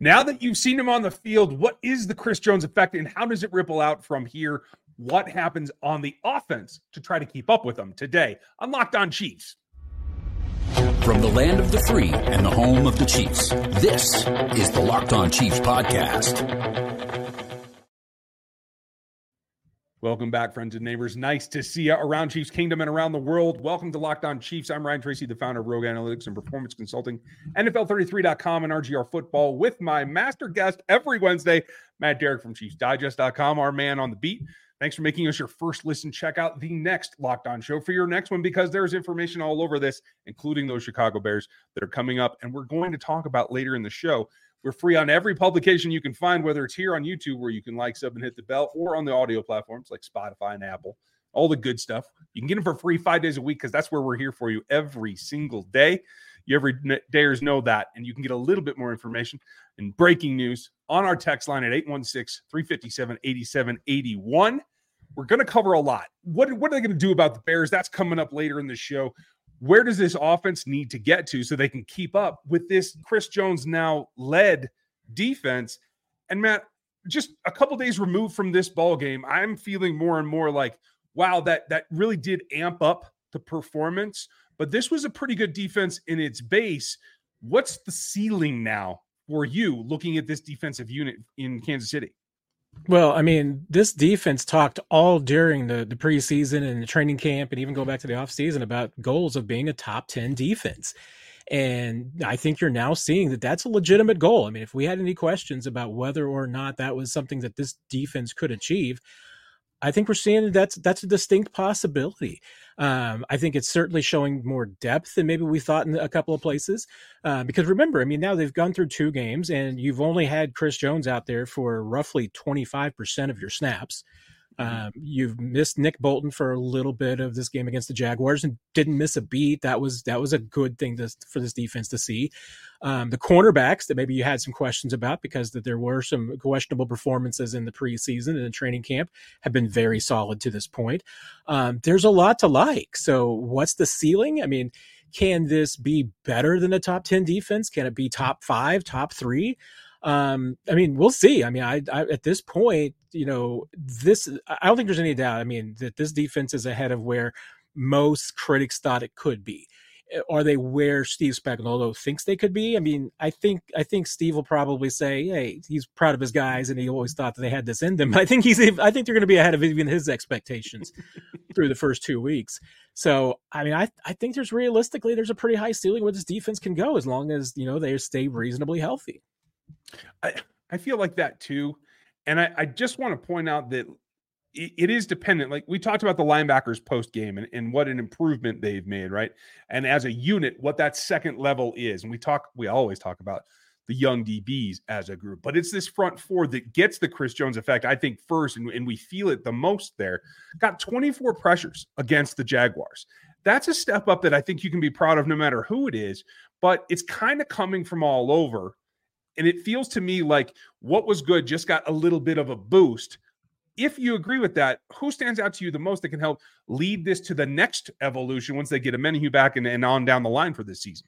Now that you've seen him on the field, what is the Chris Jones effect and how does it ripple out from here? What happens on the offense to try to keep up with them today on Locked On Chiefs? From the land of the free and the home of the Chiefs, this is the Locked On Chiefs podcast. Welcome back, friends and neighbors. Nice to see you around Chiefs Kingdom and around the world. Welcome to Locked On Chiefs. I'm Ryan Tracy, the founder of Rogue Analytics and Performance Consulting, NFL33.com, and RGR Football, with my master guest every Wednesday, Matt Derrick from ChiefsDigest.com, our man on the beat. Thanks for making us your first listen. Check out the next Locked On show for your next one because there's information all over this, including those Chicago Bears that are coming up. And we're going to talk about later in the show we're free on every publication you can find, whether it's here on YouTube where you can like, sub, and hit the bell, or on the audio platforms like Spotify and Apple. All the good stuff. You can get them for free five days a week because that's where we're here for you every single day. You every dayers know that, and you can get a little bit more information and breaking news on our text line at 816 357 8781. We're going to cover a lot. What, what are they going to do about the Bears? That's coming up later in the show where does this offense need to get to so they can keep up with this Chris Jones now led defense? And Matt, just a couple days removed from this ball game, I'm feeling more and more like, wow, that that really did amp up the performance. But this was a pretty good defense in its base. What's the ceiling now for you looking at this defensive unit in Kansas City? Well, I mean, this defense talked all during the, the preseason and the training camp and even go back to the offseason about goals of being a top 10 defense. And I think you're now seeing that that's a legitimate goal. I mean, if we had any questions about whether or not that was something that this defense could achieve, I think we're seeing that's that's a distinct possibility. Um, I think it's certainly showing more depth than maybe we thought in a couple of places. Uh, because remember, I mean, now they've gone through two games, and you've only had Chris Jones out there for roughly twenty five percent of your snaps. Mm-hmm. Um, you've missed Nick Bolton for a little bit of this game against the Jaguars and didn't miss a beat. That was that was a good thing to, for this defense to see. Um, the cornerbacks that maybe you had some questions about because that there were some questionable performances in the preseason and the training camp have been very solid to this point. Um, there's a lot to like. So what's the ceiling? I mean, can this be better than a top 10 defense? Can it be top five, top three? Um, I mean, we'll see. I mean, I, I, at this point, you know, this I don't think there's any doubt. I mean, that this defense is ahead of where most critics thought it could be. Eh, are they where Steve Spagnuolo thinks they could be? I mean, I think I think Steve will probably say, "Hey, he's proud of his guys, and he always thought that they had this in them." But I think he's I think they're going to be ahead of even his expectations through the first two weeks. So, I mean, I I think there's realistically there's a pretty high ceiling where this defense can go as long as you know they stay reasonably healthy. I, I feel like that too. And I, I just want to point out that it, is dependent. Like we talked about the linebackers post game and, and what an improvement they've made, right? And as a unit, what that second level is. And we talk, we always talk about the young DBs as a group, but it's this front four that gets the Chris Jones effect, I think, first, and, and we feel it the most there. Got 24 pressures against the Jaguars. That's a step up that I think you can be proud of no matter who it is, but it's kind of coming from all over and it feels to me like what was good just got a little bit of a boost. If you agree with that, who stands out to you the most that can help lead this to the next evolution once they get a Omenihu back and, and on down the line for this season?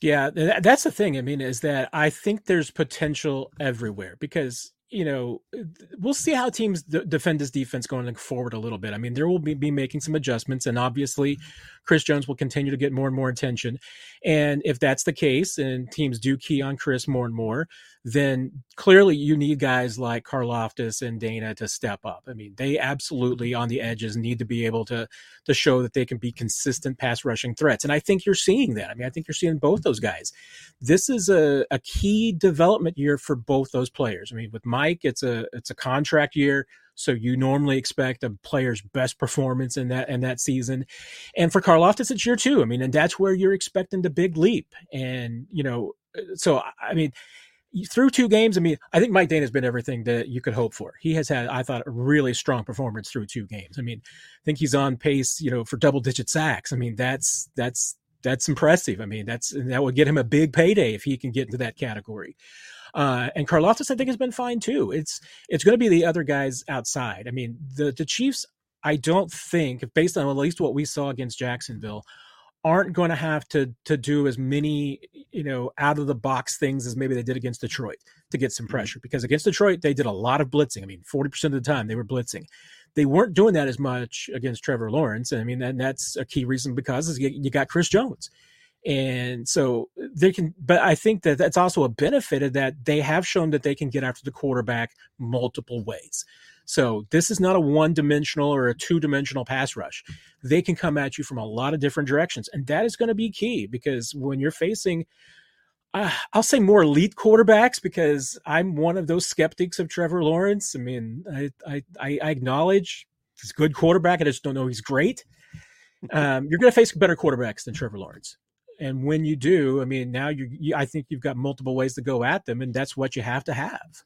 Yeah, that's the thing. I mean, is that I think there's potential everywhere because you know, we'll see how teams d- defend this defense going forward a little bit. I mean, there will be, be making some adjustments, and obviously, mm-hmm. Chris Jones will continue to get more and more attention. And if that's the case, and teams do key on Chris more and more, then clearly you need guys like Karlaftis and Danna to step up. I mean, they absolutely on the edges need to be able to to show that they can be consistent pass rushing threats. And I think you're seeing that. I mean, I think you're seeing both those guys. This is a, a key development year for both those players. I mean, with Mike, it's a it's a contract year. So you normally expect a player's best performance in that in that season. And for Karlaftis, it's year two. I mean, and that's where you're expecting the big leap. And, you know, uh, so I mean, through two games, I mean, I think Mike Danna has been everything that you could hope for. He has had, I thought, a really strong performance through two games. I mean, I think he's on pace, you know, for double digit sacks. I mean, that's that's that's impressive. I mean, that's that would get him a big payday if he can get into that category. Uh, and Karlaftis, I think, has been fine too. It's it's going to be the other guys outside. I mean, the the Chiefs, I don't think, based on at least what we saw against Jacksonville, aren't going to have to to do as many you know out of the box things as maybe they did against Detroit to get some mm-hmm. pressure because against Detroit they did a lot of blitzing. I mean, 40% of the time they were blitzing. They weren't doing that as much against Trevor Lawrence. I mean, and that's a key reason because you got Chris Jones. And so they can, but I think that that's also a benefit of that they have shown that they can get after the quarterback multiple ways. So this is not a one dimensional or a two dimensional pass rush. They can come at you from a lot of different directions. And that is going to be key because when you're facing, uh, I'll say more elite quarterbacks because I'm one of those skeptics of Trevor Lawrence. I mean, I, I, I acknowledge he's a good quarterback. I just don't know he's great. Um, you're going to face better quarterbacks than Trevor Lawrence. And when you do, I mean, now you, you, I think you've got multiple ways to go at them, and that's what you have to have.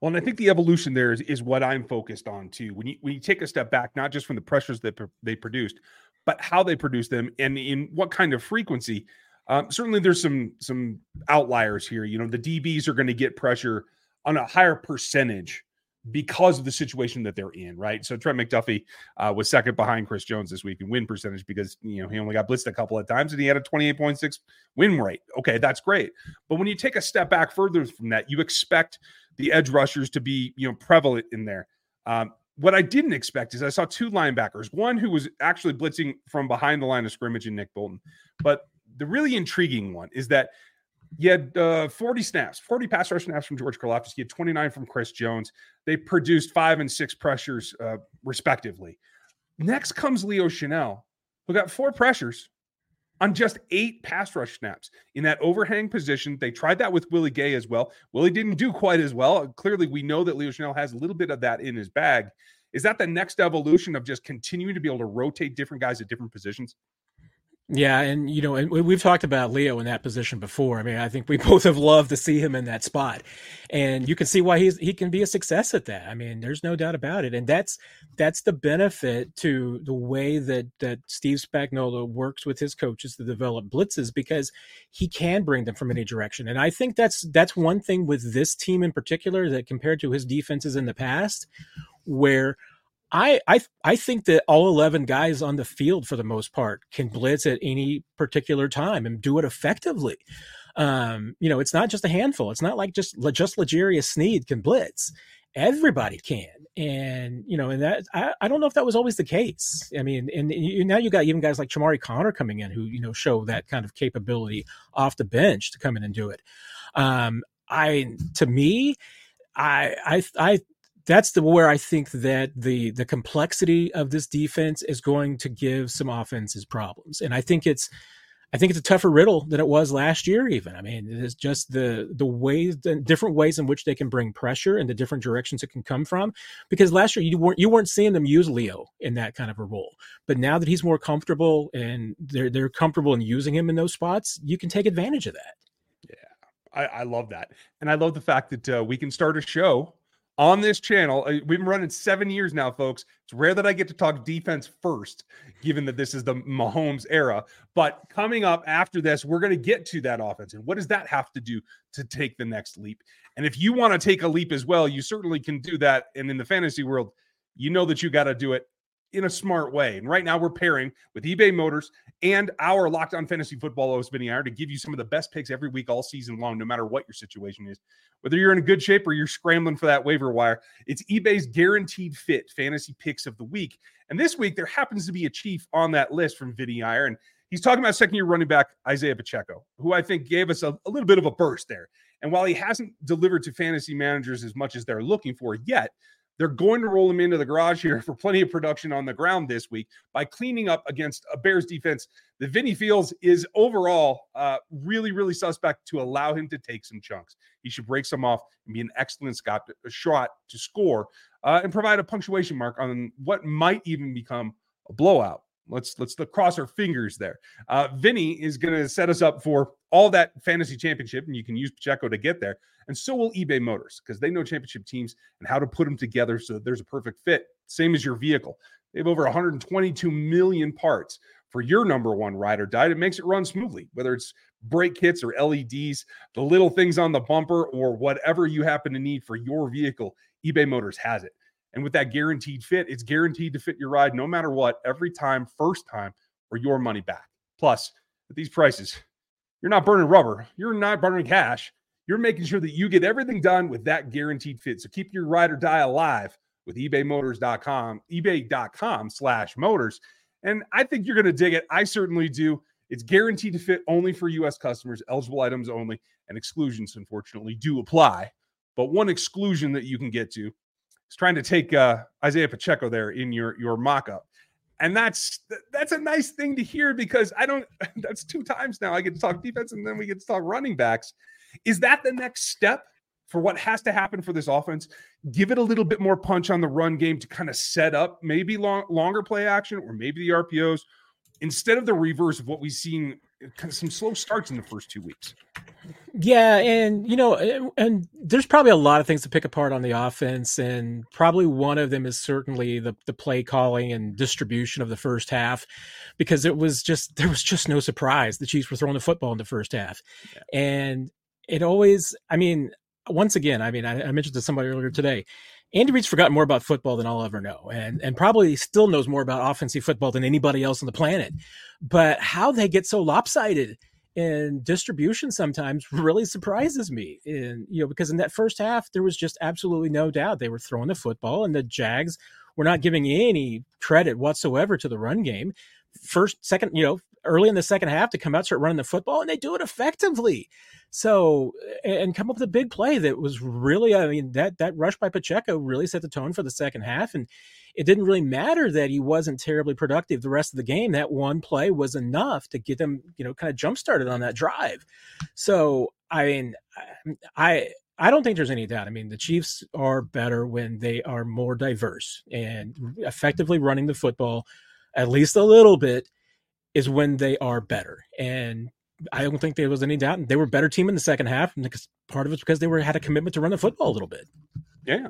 Well, and I think the evolution there is, is what I'm focused on too. When you when you take a step back, not just from the pressures that they produced, but how they produced them and in what kind of frequency. Um, certainly, there's some some outliers here. You know, the DBs are going to get pressure on a higher percentage because of the situation that they're in, right? So Trent McDuffie uh, was second behind Chris Jones this week in win percentage because you know he only got blitzed a couple of times and he had a 28.6 win rate. Okay, that's great. But when you take a step back further from that, you expect the edge rushers to be you know prevalent in there. Um, what I didn't expect is I saw two linebackers, one who was actually blitzing from behind the line of scrimmage in Nick Bolton. But the really intriguing one is that you had uh, 40 snaps, 40 pass rush snaps from George Karlaftis. You had 29 from Chris Jones. They produced five and six pressures, uh, respectively. Next comes Leo Chenal, who got four pressures on just eight pass rush snaps in that overhang position. They tried that with Willie Gay as well. Willie didn't do quite as well. Clearly, we know that Leo Chenal has a little bit of that in his bag. Is that the next evolution of just continuing to be able to rotate different guys at different positions? Yeah, and you know, and we've talked about Leo in that position before. I mean, I think we both have loved to see him in that spot, and you can see why he's he can be a success at that. I mean, there's no doubt about it, and that's that's the benefit to the way that that Steve Spagnuolo works with his coaches to develop blitzes because he can bring them from any direction. And I think that's that's one thing with this team in particular that compared to his defenses in the past, where I I I think that all eleven guys on the field for the most part can blitz at any particular time and do it effectively. Um, you know, it's not just a handful. It's not like just just L'Jarius Sneed can blitz. Everybody can, and you know, and that I, I don't know if that was always the case. I mean, and you, now you got even guys like Chamarri Conner coming in who you know show that kind of capability off the bench to come in and do it. Um, I to me, I I I that's the where I think that the the complexity of this defense is going to give some offenses problems, and I think it's I think it's a tougher riddle than it was last year. Even I mean, it's just the the ways, the different ways in which they can bring pressure and the different directions it can come from. Because last year you weren't you weren't seeing them use Leo in that kind of a role, but now that he's more comfortable and they're they're comfortable in using him in those spots, you can take advantage of that. Yeah, I, I love that, and I love the fact that uh, we can start a show on this channel. Uh, we've been running seven years now, folks. It's rare that I get to talk defense first, given that this is the Mahomes era. But coming up after this, we're going to get to that offense. And what does that have to do to take the next leap? And if you want to take a leap as well, you certainly can do that. And in the fantasy world, you know that you got to do it in a smart way. And right now we're pairing with eBay Motors and our Locked On Fantasy Football host, Vinny Iyer, to give you some of the best picks every week all season long, no matter what your situation is. Whether you're in good shape or you're scrambling for that waiver wire, it's eBay's guaranteed fit fantasy picks of the week. And this week, there happens to be a chief on that list from Vinny Iyer. And he's talking about second year running back Isaiah Pacheco, who I think gave us a, a little bit of a burst there. And while he hasn't delivered to fantasy managers as much as they're looking for yet, they're going to roll him into the garage here for plenty of production on the ground this week by cleaning up against a Bears defense that Vinny Fields is overall uh, really, really suspect to allow him to take some chunks. He should break some off and be an excellent Scott, a shot to score uh, and provide a punctuation mark on what might even become a blowout. Let's let's cross our fingers there. Uh, Vinny is going to set us up for all that fantasy championship, and you can use Pacheco to get there. And so will eBay Motors because they know championship teams and how to put them together so that there's a perfect fit. Same as your vehicle. They have over 122 million parts for your number one ride or die. It makes it run smoothly, whether it's brake kits or LEDs, the little things on the bumper, or whatever you happen to need for your vehicle. eBay Motors has it. And with that guaranteed fit, it's guaranteed to fit your ride no matter what, every time, first time, or your money back. Plus, at these prices, you're not burning rubber, you're not burning cash. You're making sure that you get everything done with that guaranteed fit. So keep your ride or die alive with ebaymotors.com, ebay.com slash motors. And I think you're going to dig it. I certainly do. It's guaranteed to fit only for U.S. customers, eligible items only, and exclusions, unfortunately, do apply. But one exclusion that you can get to is trying to take uh, Isaiah Pacheco there in your your mock-up. And that's that's a nice thing to hear because I don't that's two times now I get to talk defense and then we get to talk running backs. Is that the next step for what has to happen for this offense? Give it a little bit more punch on the run game to kind of set up maybe long, longer play action or maybe the RPOs instead of the reverse of what we've seen some slow starts in the first two weeks. Yeah, and you know, eh, and there's probably a lot of things to pick apart on the offense, and probably one of them is certainly the the play calling and distribution of the first half, because it was just there was just no surprise the Chiefs were throwing the football in the first half, yeah. and it always, I mean, once again, I mean, I, I mentioned to somebody earlier today. Andy Reid's forgotten more about football than I'll ever know, and and probably still knows more about offensive football than anybody else on the planet. But how they get so lopsided in distribution sometimes really surprises me. And you know, because in that first half there was just absolutely no doubt they were throwing the football, and the Jags were not giving any credit whatsoever to the run game. First, second, you know, early in the second half to come out start running the football, and they do it effectively. So and come up with a big play that was really, I mean, that that rush by Pacheco really set the tone for the second half, and it didn't really matter that he wasn't terribly productive the rest of the game. That one play was enough to get them, you know, kind of jump started on that drive. So I mean, I I don't think there's any doubt. I mean, the Chiefs are better when they are more diverse and effectively running the football, at least a little bit, is when they are better. And I don't think there was any doubt. They were a better team in the second half, and part of it's because they were had a commitment to run the football a little bit. Yeah,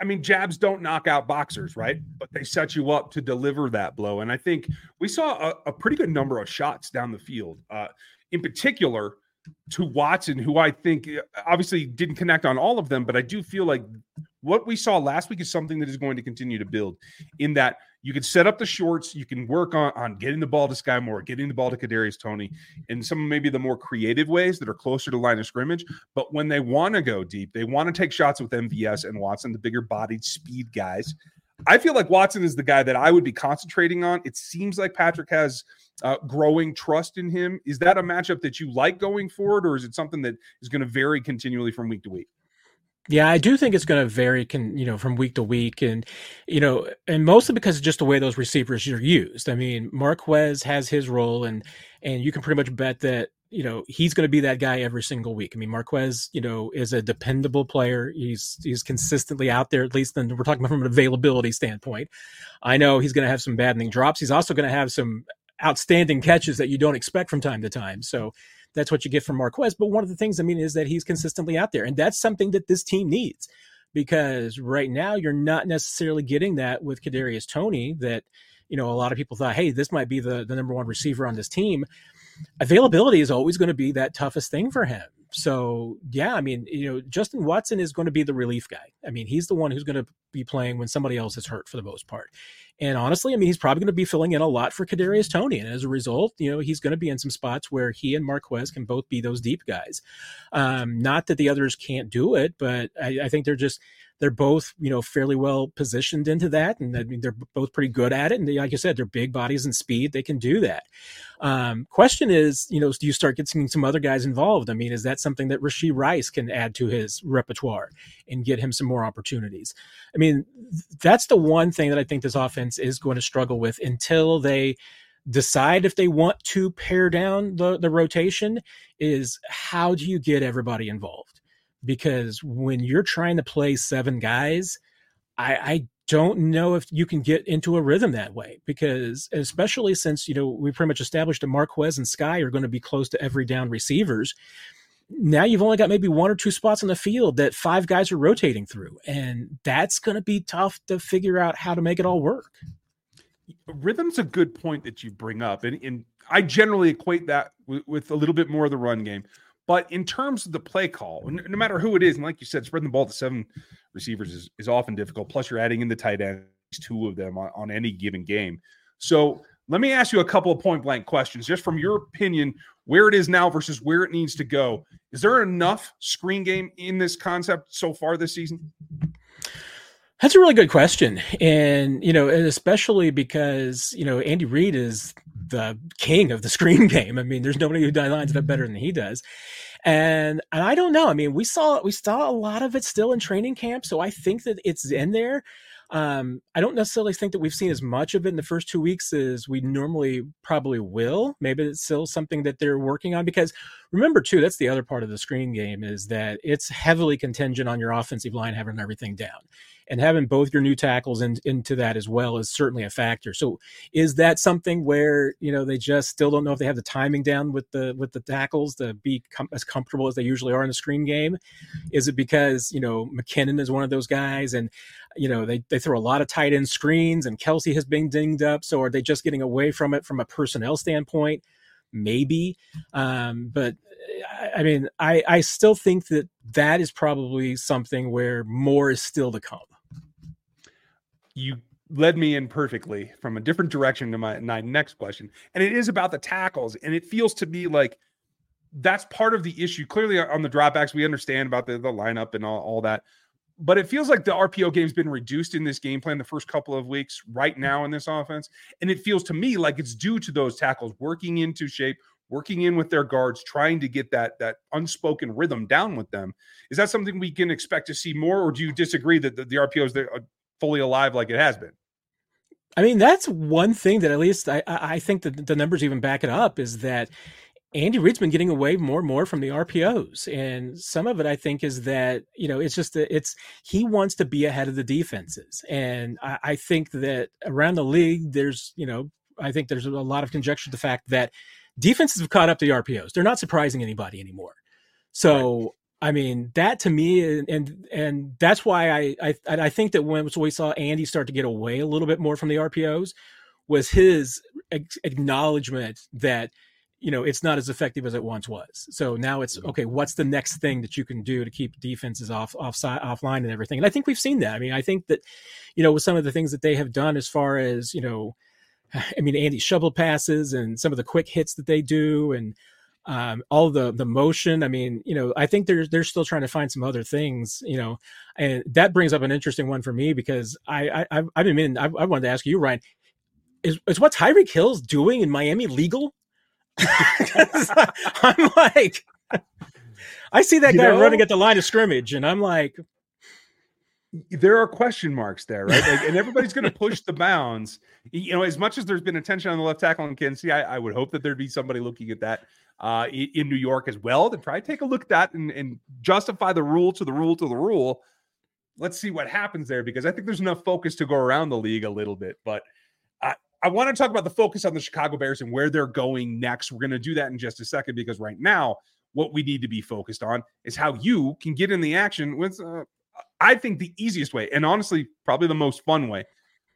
I, mean, jabs don't knock out boxers, right? But they set you up to deliver that blow. And I think we saw a, a pretty good number of shots down the field. Uh, in particular, to Watson, who I think uh, obviously didn't connect on all of them, but I do feel like what we saw last week is something that is going to continue to build in that you can set up the shorts, you can work on, on getting the ball to Skyy Moore, getting the ball to Kadarius Toney, in some maybe the more creative ways that are closer to line of scrimmage. But when they want to go deep, they want to take shots with MVS and Watson, the bigger bodied speed guys. I feel like Watson is the guy that I would be concentrating on. It seems like Patrick has uh, growing trust in him. Is that a matchup that you like going forward, or is it something that is going to vary continually from week to week? Yeah, I do think it's going to vary, can you know, from week to week, and you know, and mostly because of just the way those receivers are used. I mean, Marquez has his role, and and you can pretty much bet that you know he's going to be that guy every single week. I mean, Marquez, you know, is a dependable player. He's he's consistently out there. At least then we're talking about from an availability standpoint. I know he's going to have some baddening drops. He's also going to have some outstanding catches that you don't expect from time to time. So that's what you get from Marquez. But one of the things, I mean, is that he's consistently out there. And that's something that this team needs because right now you're not necessarily getting that with Kadarius Toney that, you know, a lot of people thought, hey, this might be the, the number one receiver on this team. Availability is always going to be that toughest thing for him. So yeah, I mean, you know, Justin Watson is going to be the relief guy. I mean, he's the one who's going to be playing when somebody else is hurt for the most part. And honestly, I mean, he's probably going to be filling in a lot for Kadarius Toney, and as a result, you know, he's going to be in some spots where he and Marquez can both be those deep guys. Um, not that the others can't do it, but I, I think they're just they're both you know fairly well positioned into that, and I mean they're both pretty good at it. And they, like I said, they're big bodies and speed; they can do that. Um, question is, you know, do you start getting some other guys involved? I mean, is that something that Rashee Rice can add to his repertoire and get him some more opportunities? I mean, that's the one thing that I think this offense is going to struggle with until they decide if they want to pare down the, the rotation is how do you get everybody involved because when you're trying to play seven guys, I, I don't know if you can get into a rhythm that way because especially since you know we pretty much established that Marquez and Skyy are going to be close to every down receivers. Now you've only got maybe one or two spots on the field that five guys are rotating through, and that's going to be tough to figure out how to make it all work. Rhythm's a good point that you bring up, and, and I generally equate that with, a little bit more of the run game. But in terms of the play call, no matter who it is, and like you said, spreading the ball to seven receivers is, is often difficult. Plus, you're adding in the tight ends, two of them on, on any given game. So Let me ask you a couple of point blank questions, just from your opinion, where it is now versus where it needs to go. Is there enough screen game in this concept so far this season? That's a really good question. And, you know, and especially because, you know, Andy Reid is the king of the screen game. I mean, there's nobody who lines it up better than he does. And and I don't know. I mean, we saw we saw a lot of it still in training camp, so I think that it's in there. Um, I don't necessarily think that we've seen as much of it in the first two weeks as we normally probably will. Maybe it's still something that they're working on because remember too, that's the other part of the screen game is that it's heavily contingent on your offensive line having everything down and having both your new tackles in, into that as well is certainly a factor. So is that something where you know they just still don't know if they have the timing down with the with the tackles to be com- as comfortable as they usually are in the screen game? Is it because you know McKinnon is one of those guys and you know they, they throw a lot of tight end screens and Kelce has been dinged up, so are they just getting away from it from a personnel standpoint? Maybe, um, but I mean, I, I still think that that is probably something where more is still to come you led me in perfectly from a different direction to my, my next question. And it is about the tackles. And it feels to me like that's part of the issue. Clearly, on the dropbacks, we understand about the, the lineup and all, all that. But it feels like the RPO game's been reduced in this game plan the first couple of weeks right mm. now in this offense. And it feels to me like it's due to those tackles working into shape, working in with their guards, trying to get that that unspoken rhythm down with them. Is that something we can expect to see more, or do you disagree that the, the RPOs there uh, fully alive like it has been. I mean, that's one thing that at least I, I think that the numbers even back it up is that Andy Reid's been getting away more and more from the RPOs. And some of it I think is that, you know, it's just that it's he wants to be ahead of the defenses. And I, I think that around the league, there's, you know, I think there's a lot of conjecture the fact that defenses have caught up to the RPOs. They're not surprising anybody anymore. So I mean, that to me, and and that's why I I I think that when we saw Andy start to get away a little bit more from the RPOs, was his acknowledgement that you know it's not as effective as it once was. So now it's mm-hmm. okay. What's the next thing that you can do to keep defenses off off offline and everything? And I think we've seen that. I mean, I think that you know with some of the things that they have done as far as you know, I mean, Andy shovel passes and some of the quick hits that they do and um, all the the motion. I mean, you know, I think they're they're still trying to find some other things, you know, and that brings up an interesting one for me because I, I I've been meaning I, I wanted to ask you, Ryan, is is what Tyreek Hill's doing in Miami legal? I'm like, I see that you guy know, running at the line of scrimmage, and I'm like, there are question marks there, right? Like, and everybody's going to push the bounds. You know, as much as there's been attention on the left tackle in Kansas City, I, I would hope that there'd be somebody looking at that uh, in New York as well to try to take a look at that and, and justify the rule to the rule to the rule. Let's see what happens there because I think there's enough focus to go around the league a little bit. But I, want to talk about the focus on the Chicago Bears and where they're going next. We're going to do that in just a second because right now, what we need to be focused on is how you can get in the action with, uh, I think, the easiest way and honestly, probably the most fun way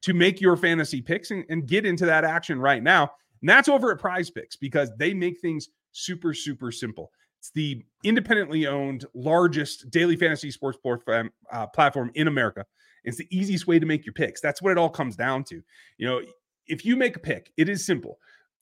to make your fantasy picks and, and get into that action right now. And that's over at Prize Picks because they make things super, super simple. It's the independently owned, largest daily fantasy sports uh, platform in America. It's the easiest way to make your picks. That's what it all comes down to. You know, if you make a pick, it is simple.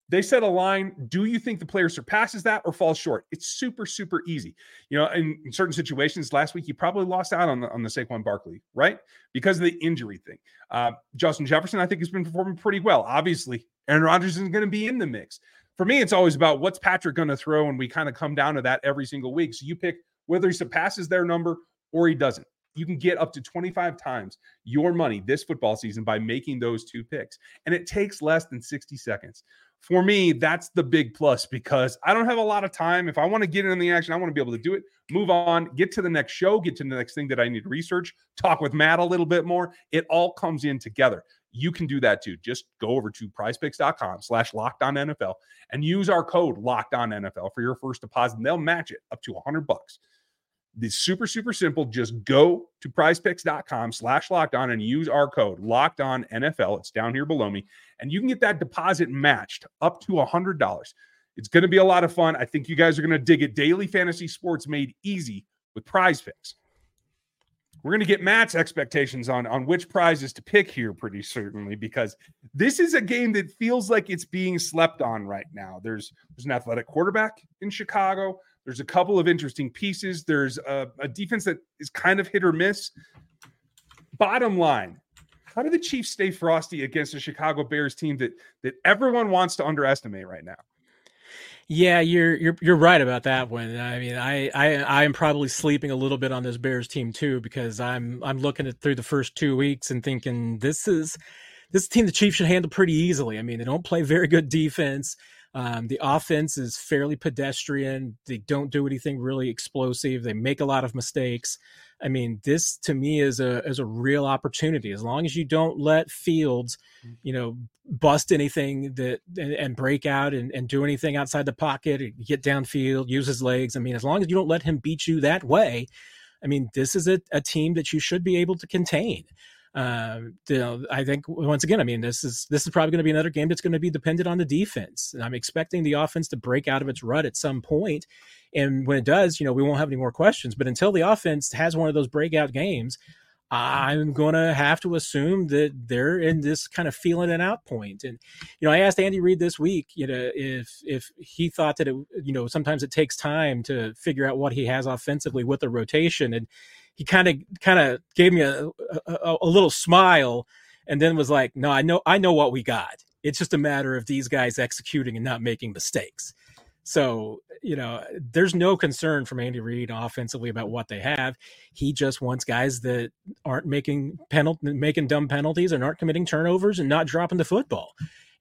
They set a line. Do you think the player surpasses that or falls short? It's super, super easy. You know, in, in certain situations, last week you probably lost out on the on the Saquon Barkley, right? Because of the injury thing. Uh, Justin Jefferson, I think, has been performing pretty well. Obviously, Aaron Rodgers is going to be in the mix for me, it's always about what's Patrick going to throw, and we kind of come down to that every single week. So you pick whether he surpasses their number or he doesn't. You can get up to 25 times your money this football season by making those two picks. And it takes less than 60 seconds. For me, that's the big plus because I don't have a lot of time. If I want to get in the action, I want to be able to do it, move on, get to the next show, get to the next thing that I need to research, talk with Matt a little bit more. It all comes in together you can do that too. Just go over to prizepicks.com slash locked on NFL and use our code locked on NFL for your first deposit. And they'll match it up to 100 bucks. It's super, super simple. Just go to prizepicks.com slash locked on and use our code locked on NFL. It's down here below me. And you can get that deposit matched up to a $100. It's going to be a lot of fun. I think you guys are going to dig it. Daily fantasy sports made easy with prize picks. we're going to get Matt's expectations on on which prizes to pick here pretty certainly because this is a game that feels like it's being slept on right now. There's there's an athletic quarterback in Chicago. There's a couple of interesting pieces. There's a, a defense that is kind of hit or miss. Bottom line, how do the Chiefs stay frosty against a Chicago Bears team that that everyone wants to underestimate right now? Yeah, you're you're you're right about that one. I mean, I I I am probably sleeping a little bit on this Bears team too because I'm I'm looking at through the first two weeks and thinking this is this team the Chiefs should handle pretty easily. I mean, they don't play very good defense. Um, the offense is fairly pedestrian. They don't do anything really explosive. They make a lot of mistakes. I mean, this to me is a is a real opportunity. As long as you don't let Fields, mm. you know, bust anything that and, and break out and, and do anything outside the pocket, get downfield, use his legs. I mean, as long as you don't let him beat you that way, I mean, this is a, a team that you should be able to contain. Um, you know, I think once again, I mean, this is this is probably going to be another game that's going to be dependent on the defense, and I'm expecting the offense to break out of its rut at some point. And when it does, you know, we won't have any more questions. But until the offense has one of those breakout games, I'm going to have to assume that they're in this kind of feeling it out point. And, you know, I asked Andy Reid this week, you know, if, if he thought that it, you know, sometimes it takes time to figure out what he has offensively with the rotation. And he kind of, kind of gave me a, a, a little smile and then was like, no, I know, I know what we got. It's just a matter of these guys executing and not making mistakes. So, you know, there's no concern from Andy Reid offensively about what they have. He just wants guys that aren't making penalty making dumb penalties and aren't committing turnovers and not dropping the football.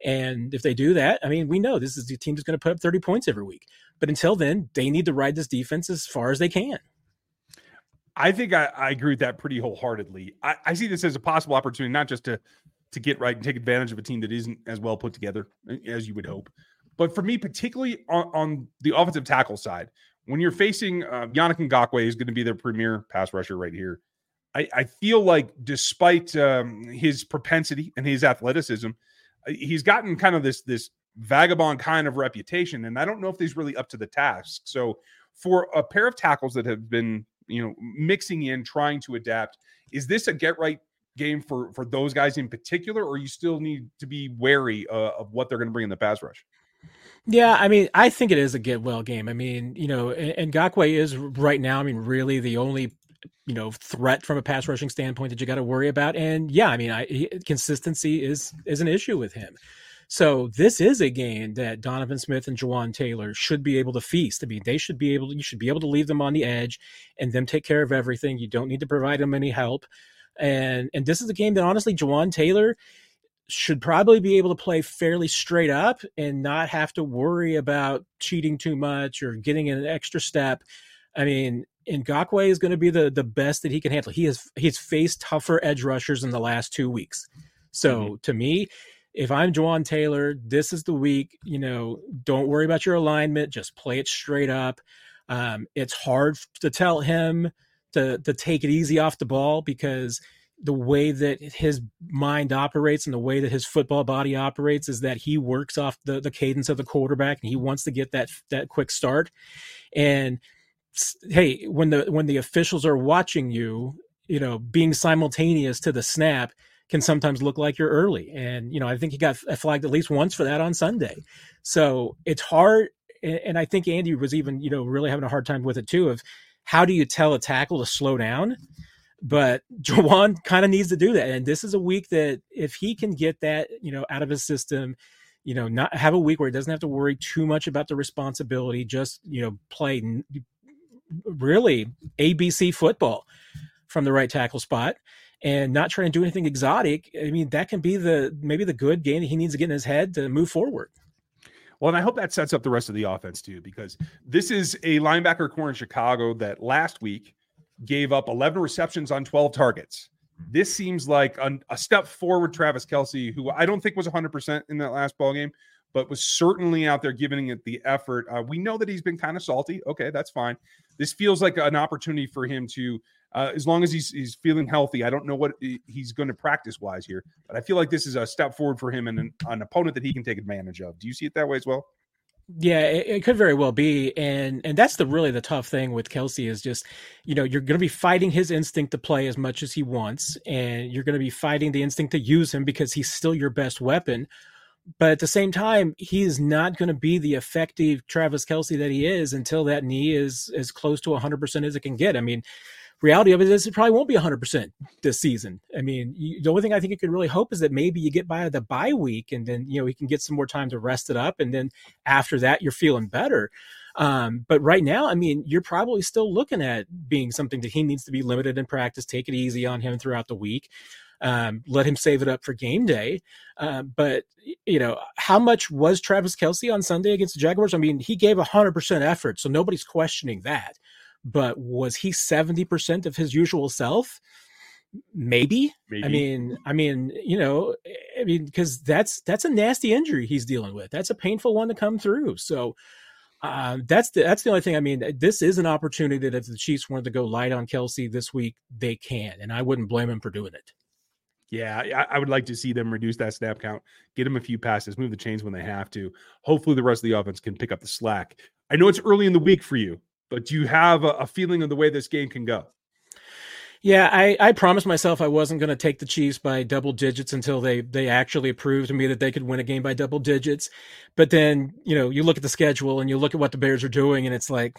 And if they do that, I mean, we know this is the team that's going to put up 30 points every week. But until then, they need to ride this defense as far as they can. I think I, I agree with that pretty wholeheartedly. I, I see this as a possible opportunity, not just to to get right and take advantage of a team that isn't as well put together as you would hope, but for me, particularly on, on the offensive tackle side, when you're facing uh, Yannick Ngakoue, is going to be their premier pass rusher right here. I, I feel like, despite um, his propensity and his athleticism, uh, he's gotten kind of this this vagabond kind of reputation, and I don't know if he's really up to the task. So, for a pair of tackles that have been, you know, mixing in, trying to adapt, is this a get right game for for those guys in particular, or you still need to be wary uh, of what they're going to bring in the pass rush? Yeah, I mean, I think it is a get well game. I mean, you know, Ngakoue is right now, I mean, really the only you know threat from a pass rushing standpoint that you got to worry about. And yeah, I mean, I, consistency is is an issue with him. So this is a game that Donovan Smith and Jawaan Taylor should be able to feast. I mean, they should be able to, you should be able to leave them on the edge and them take care of everything. You don't need to provide them any help. And and this is a game that honestly, Jawaan Taylor, should probably be able to play fairly straight up and not have to worry about cheating too much or getting an extra step. I mean, Ngakoue is going to be the the best that he can handle. He has he's faced tougher edge rushers in the last two weeks. So mm-hmm. to me, if I'm Jawaan Taylor, this is the week. You know, don't worry about your alignment. Just play it straight up. Um, it's hard to tell him to to take it easy off the ball because the way that his mind operates and the way that his football body operates is that he works off the, the cadence of the quarterback and he wants to get that that quick start and hey when the when the officials are watching you you know being simultaneous to the snap can sometimes look like you're early. And you know i think he got flagged at least once for that on sunday. So it's hard and i think andy was even you know really having a hard time with it too of how do you tell a tackle to slow down? But Jawaan kind of needs to do that. And this is a week that if he can get that, you know, out of his system, you know, not have a week where he doesn't have to worry too much about the responsibility, just, you know, play really ABC football from the right tackle spot and not trying to do anything exotic. I mean, that can be the maybe the good game that he needs to get in his head to move forward. Well, and I hope that sets up the rest of the offense too, because this is a linebacker corps in Chicago that last week gave up 11 receptions on 12 targets. This seems like a, a step forward. Travis Kelce, who I don't think was 100% in that last ball game, but was certainly out there giving it the effort. Uh, we know that he's been kind of salty. Okay, that's fine. This feels like an opportunity for him to, uh, as long as he's he's feeling healthy. I don't know what he's going to practice wise here, but I feel like this is a step forward for him and an, an opponent that he can take advantage of. Do you see it that way as well? Yeah, it, it, could very well be, and and that's the really the tough thing with Kelce is just, you know, you're going to be fighting his instinct to play as much as he wants, and you're going to be fighting the instinct to use him because he's still your best weapon. But at the same time, he is not going to be the effective Travis Kelce that he is until that knee is as close to 100% as it can get. I mean, reality of it is it probably won't be 100% this season. I mean, you, the only thing I think you can really hope is that maybe you get by the bye week and then, you know, he can get some more time to rest it up. And then after that, you're feeling better. Um, but right now, I mean, you're probably still looking at being something that he needs to be limited in practice, take it easy on him throughout the week. Um, let him save it up for game day. Uh, but you know, how much was Travis Kelce on Sunday against the Jaguars? I mean, he gave hundred percent effort, so nobody's questioning that but was he 70% of his usual self? Maybe. Maybe. I mean, I mean, you know, I mean, because that's that's a nasty injury he's dealing with. That's a painful one to come through. So uh, that's the that's the only thing. I mean, this is an opportunity that if the Chiefs wanted to go light on Kelce this week, they can, and I wouldn't blame him for doing it. Yeah, I, would like to see them reduce that snap count, get them a few passes, move the chains when they have to. Hopefully, the rest of the offense can pick up the slack. I know it's early in the week for you, but do you have a, a feeling of the way this game can go? Yeah, I, I promised myself I wasn't going to take the Chiefs by double digits until they they actually proved to me that they could win a game by double digits. But then, you know, you look at the schedule and you look at what the Bears are doing, and it's like,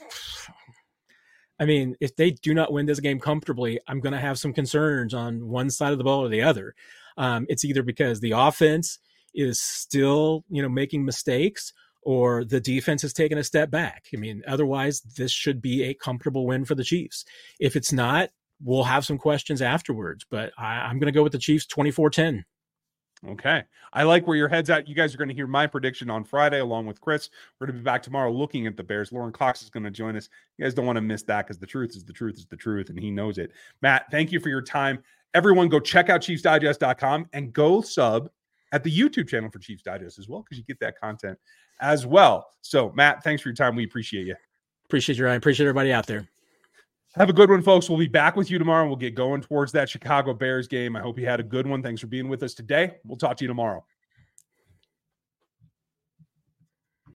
I mean, if they do not win this game comfortably, I'm going to have some concerns on one side of the ball or the other. Um, it's either because the offense is still, you know, making mistakes, or the defense has taken a step back. I mean, otherwise, this should be a comfortable win for the Chiefs. If it's not, we'll have some questions afterwards, but I, am going to go with the Chiefs 24 10. Okay. I like where your head's at. You guys are going to hear my prediction on Friday along with Chris. We're going to be back tomorrow looking at the Bears. Lauren Cox is going to join us. You guys don't want to miss that because the truth is the truth is the truth, and he knows it. Matt, thank you for your time. Everyone, go check out ChiefsDigest.com and go sub at the YouTube channel for Chiefs Digest as well because you get that content as well. So, Matt, thanks for your time. We appreciate you. Appreciate you, Ryan. Appreciate everybody out there. Have a good one, folks. We'll be back with you tomorrow. We'll get going towards that Chicago Bears game. I hope you had a good one. Thanks for being with us today. We'll talk to you tomorrow.